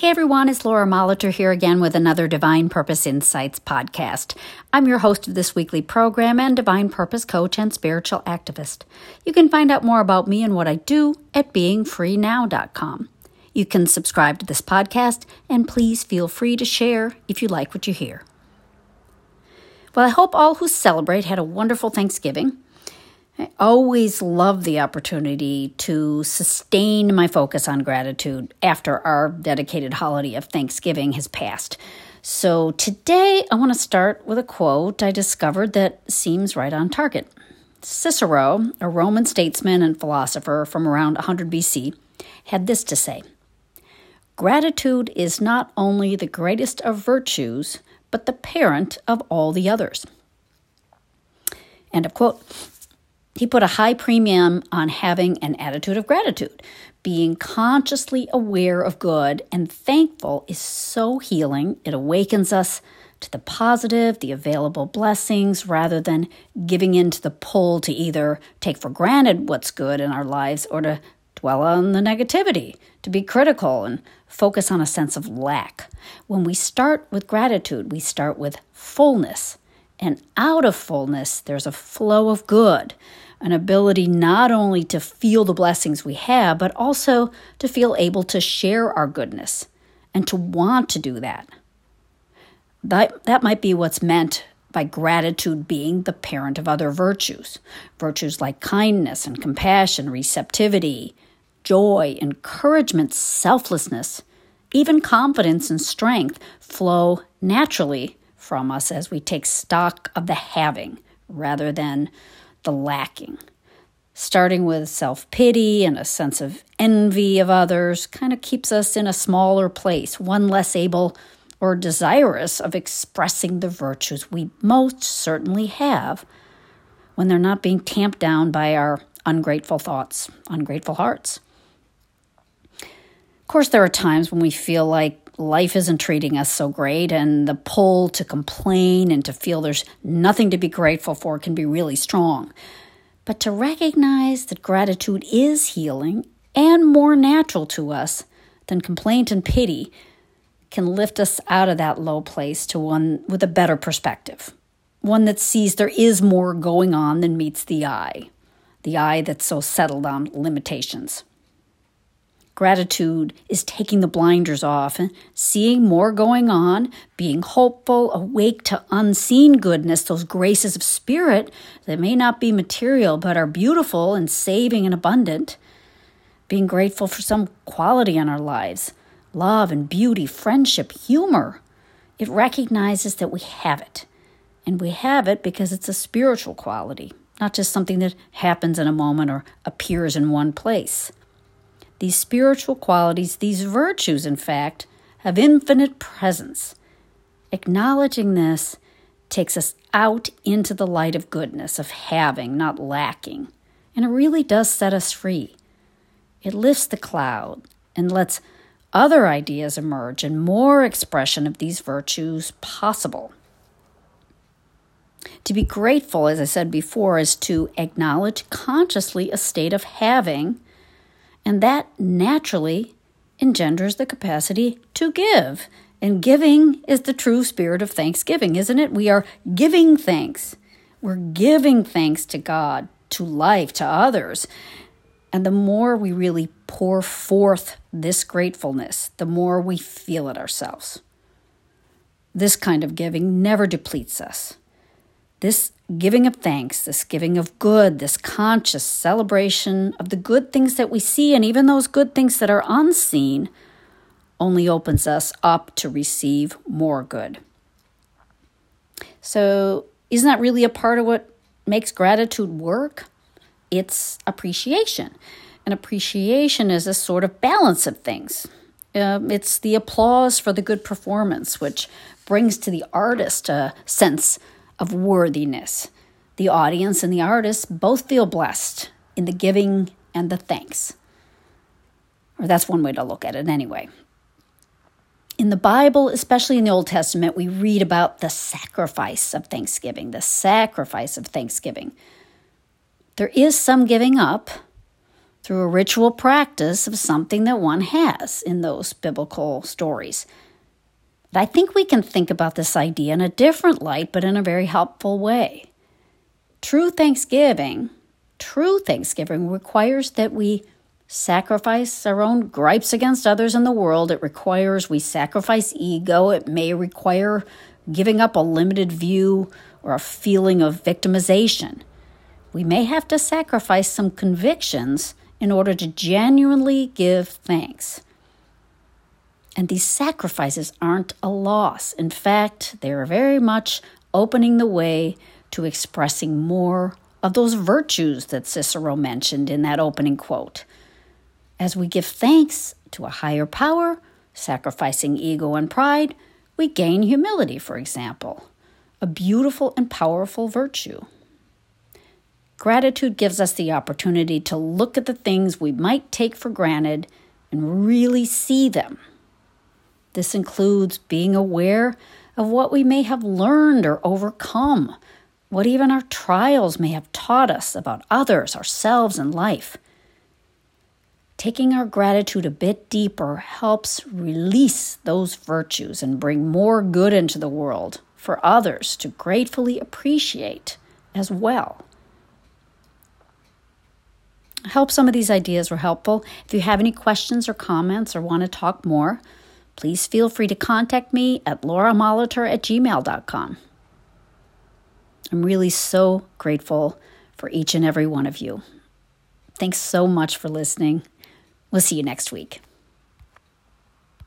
Hey everyone, it's Laura Molitor here again with another Divine Purpose Insights podcast. I'm your host of this weekly program and Divine Purpose coach and spiritual activist. You can find out more about me and what I do at beingfreenow.com. You can subscribe to this podcast and please feel free to share if you like what you hear. Well, I hope all who celebrate had a wonderful Thanksgiving. I always love the opportunity to sustain my focus on gratitude after our dedicated holiday of Thanksgiving has passed. So today I want to start with a quote I discovered that seems right on target. Cicero, a Roman statesman and philosopher from around 100 BC, had this to say Gratitude is not only the greatest of virtues, but the parent of all the others. End of quote. He put a high premium on having an attitude of gratitude. Being consciously aware of good and thankful is so healing. It awakens us to the positive, the available blessings, rather than giving in to the pull to either take for granted what's good in our lives or to dwell on the negativity, to be critical and focus on a sense of lack. When we start with gratitude, we start with fullness. And out of fullness, there's a flow of good, an ability not only to feel the blessings we have, but also to feel able to share our goodness and to want to do that. That, that might be what's meant by gratitude being the parent of other virtues. Virtues like kindness and compassion, receptivity, joy, encouragement, selflessness, even confidence and strength flow naturally from us as we take stock of the having rather than the lacking. Starting with self pity and a sense of envy of others kind of keeps us in a smaller place, one less able or desirous of expressing the virtues we most certainly have when they're not being tamped down by our ungrateful thoughts, ungrateful hearts. Of course, there are times when we feel like life isn't treating us so great, and the pull to complain and to feel there's nothing to be grateful for can be really strong. But to recognize that gratitude is healing and more natural to us than complaint and pity can lift us out of that low place to one with a better perspective, one that sees there is more going on than meets the eye, the eye that's so settled on limitations. Gratitude is taking the blinders off and seeing more going on, being hopeful, awake to unseen goodness, those graces of spirit that may not be material but are beautiful and saving and abundant. Being grateful for some quality in our lives love and beauty, friendship, humor. It recognizes that we have it. And we have it because it's a spiritual quality, not just something that happens in a moment or appears in one place. These spiritual qualities, these virtues, in fact, have infinite presence. Acknowledging this takes us out into the light of goodness, of having, not lacking, and it really does set us free. It lifts the cloud and lets other ideas emerge and more expression of these virtues possible. To be grateful, as I said before, is to acknowledge consciously a state of having and that naturally engenders the capacity to give. And giving is the true spirit of thanksgiving, isn't it? We are giving thanks. We're giving thanks to God, to life, to others. And the more we really pour forth this gratefulness, the more we feel it ourselves. This kind of giving never depletes us. This giving of thanks, this giving of good, this conscious celebration of the good things that we see and even those good things that are unseen only opens us up to receive more good. So, isn't that really a part of what makes gratitude work? It's appreciation. And appreciation is a sort of balance of things. Um, it's the applause for the good performance, which brings to the artist a sense of worthiness. The audience and the artist both feel blessed in the giving and the thanks. Or that's one way to look at it, anyway. In the Bible, especially in the Old Testament, we read about the sacrifice of thanksgiving, the sacrifice of thanksgiving. There is some giving up, through a ritual practice of something that one has in those biblical stories. I think we can think about this idea in a different light, but in a very helpful way. True Thanksgiving, true Thanksgiving requires that we sacrifice our own gripes against others in the world. It requires we sacrifice ego. It may require giving up a limited view or a feeling of victimization. We may have to sacrifice some convictions in order to genuinely give thanks. And these sacrifices aren't a loss. In fact, they are very much opening the way to expressing more of those virtues that Cicero mentioned in that opening quote. As we give thanks to a higher power, sacrificing ego and pride, we gain humility, for example, a beautiful and powerful virtue. Gratitude gives us the opportunity to look at the things we might take for granted and really see them. This includes being aware of what we may have learned or overcome, what even our trials may have taught us about others, ourselves, and life. Taking our gratitude a bit deeper helps release those virtues and bring more good into the world for others to gratefully appreciate as well. I hope some of these ideas were helpful. If you have any questions or comments or want to talk more, please feel free to contact me at lauramolitor at gmail.com. I'm really so grateful for each and every one of you. Thanks so much for listening. We'll see you next week.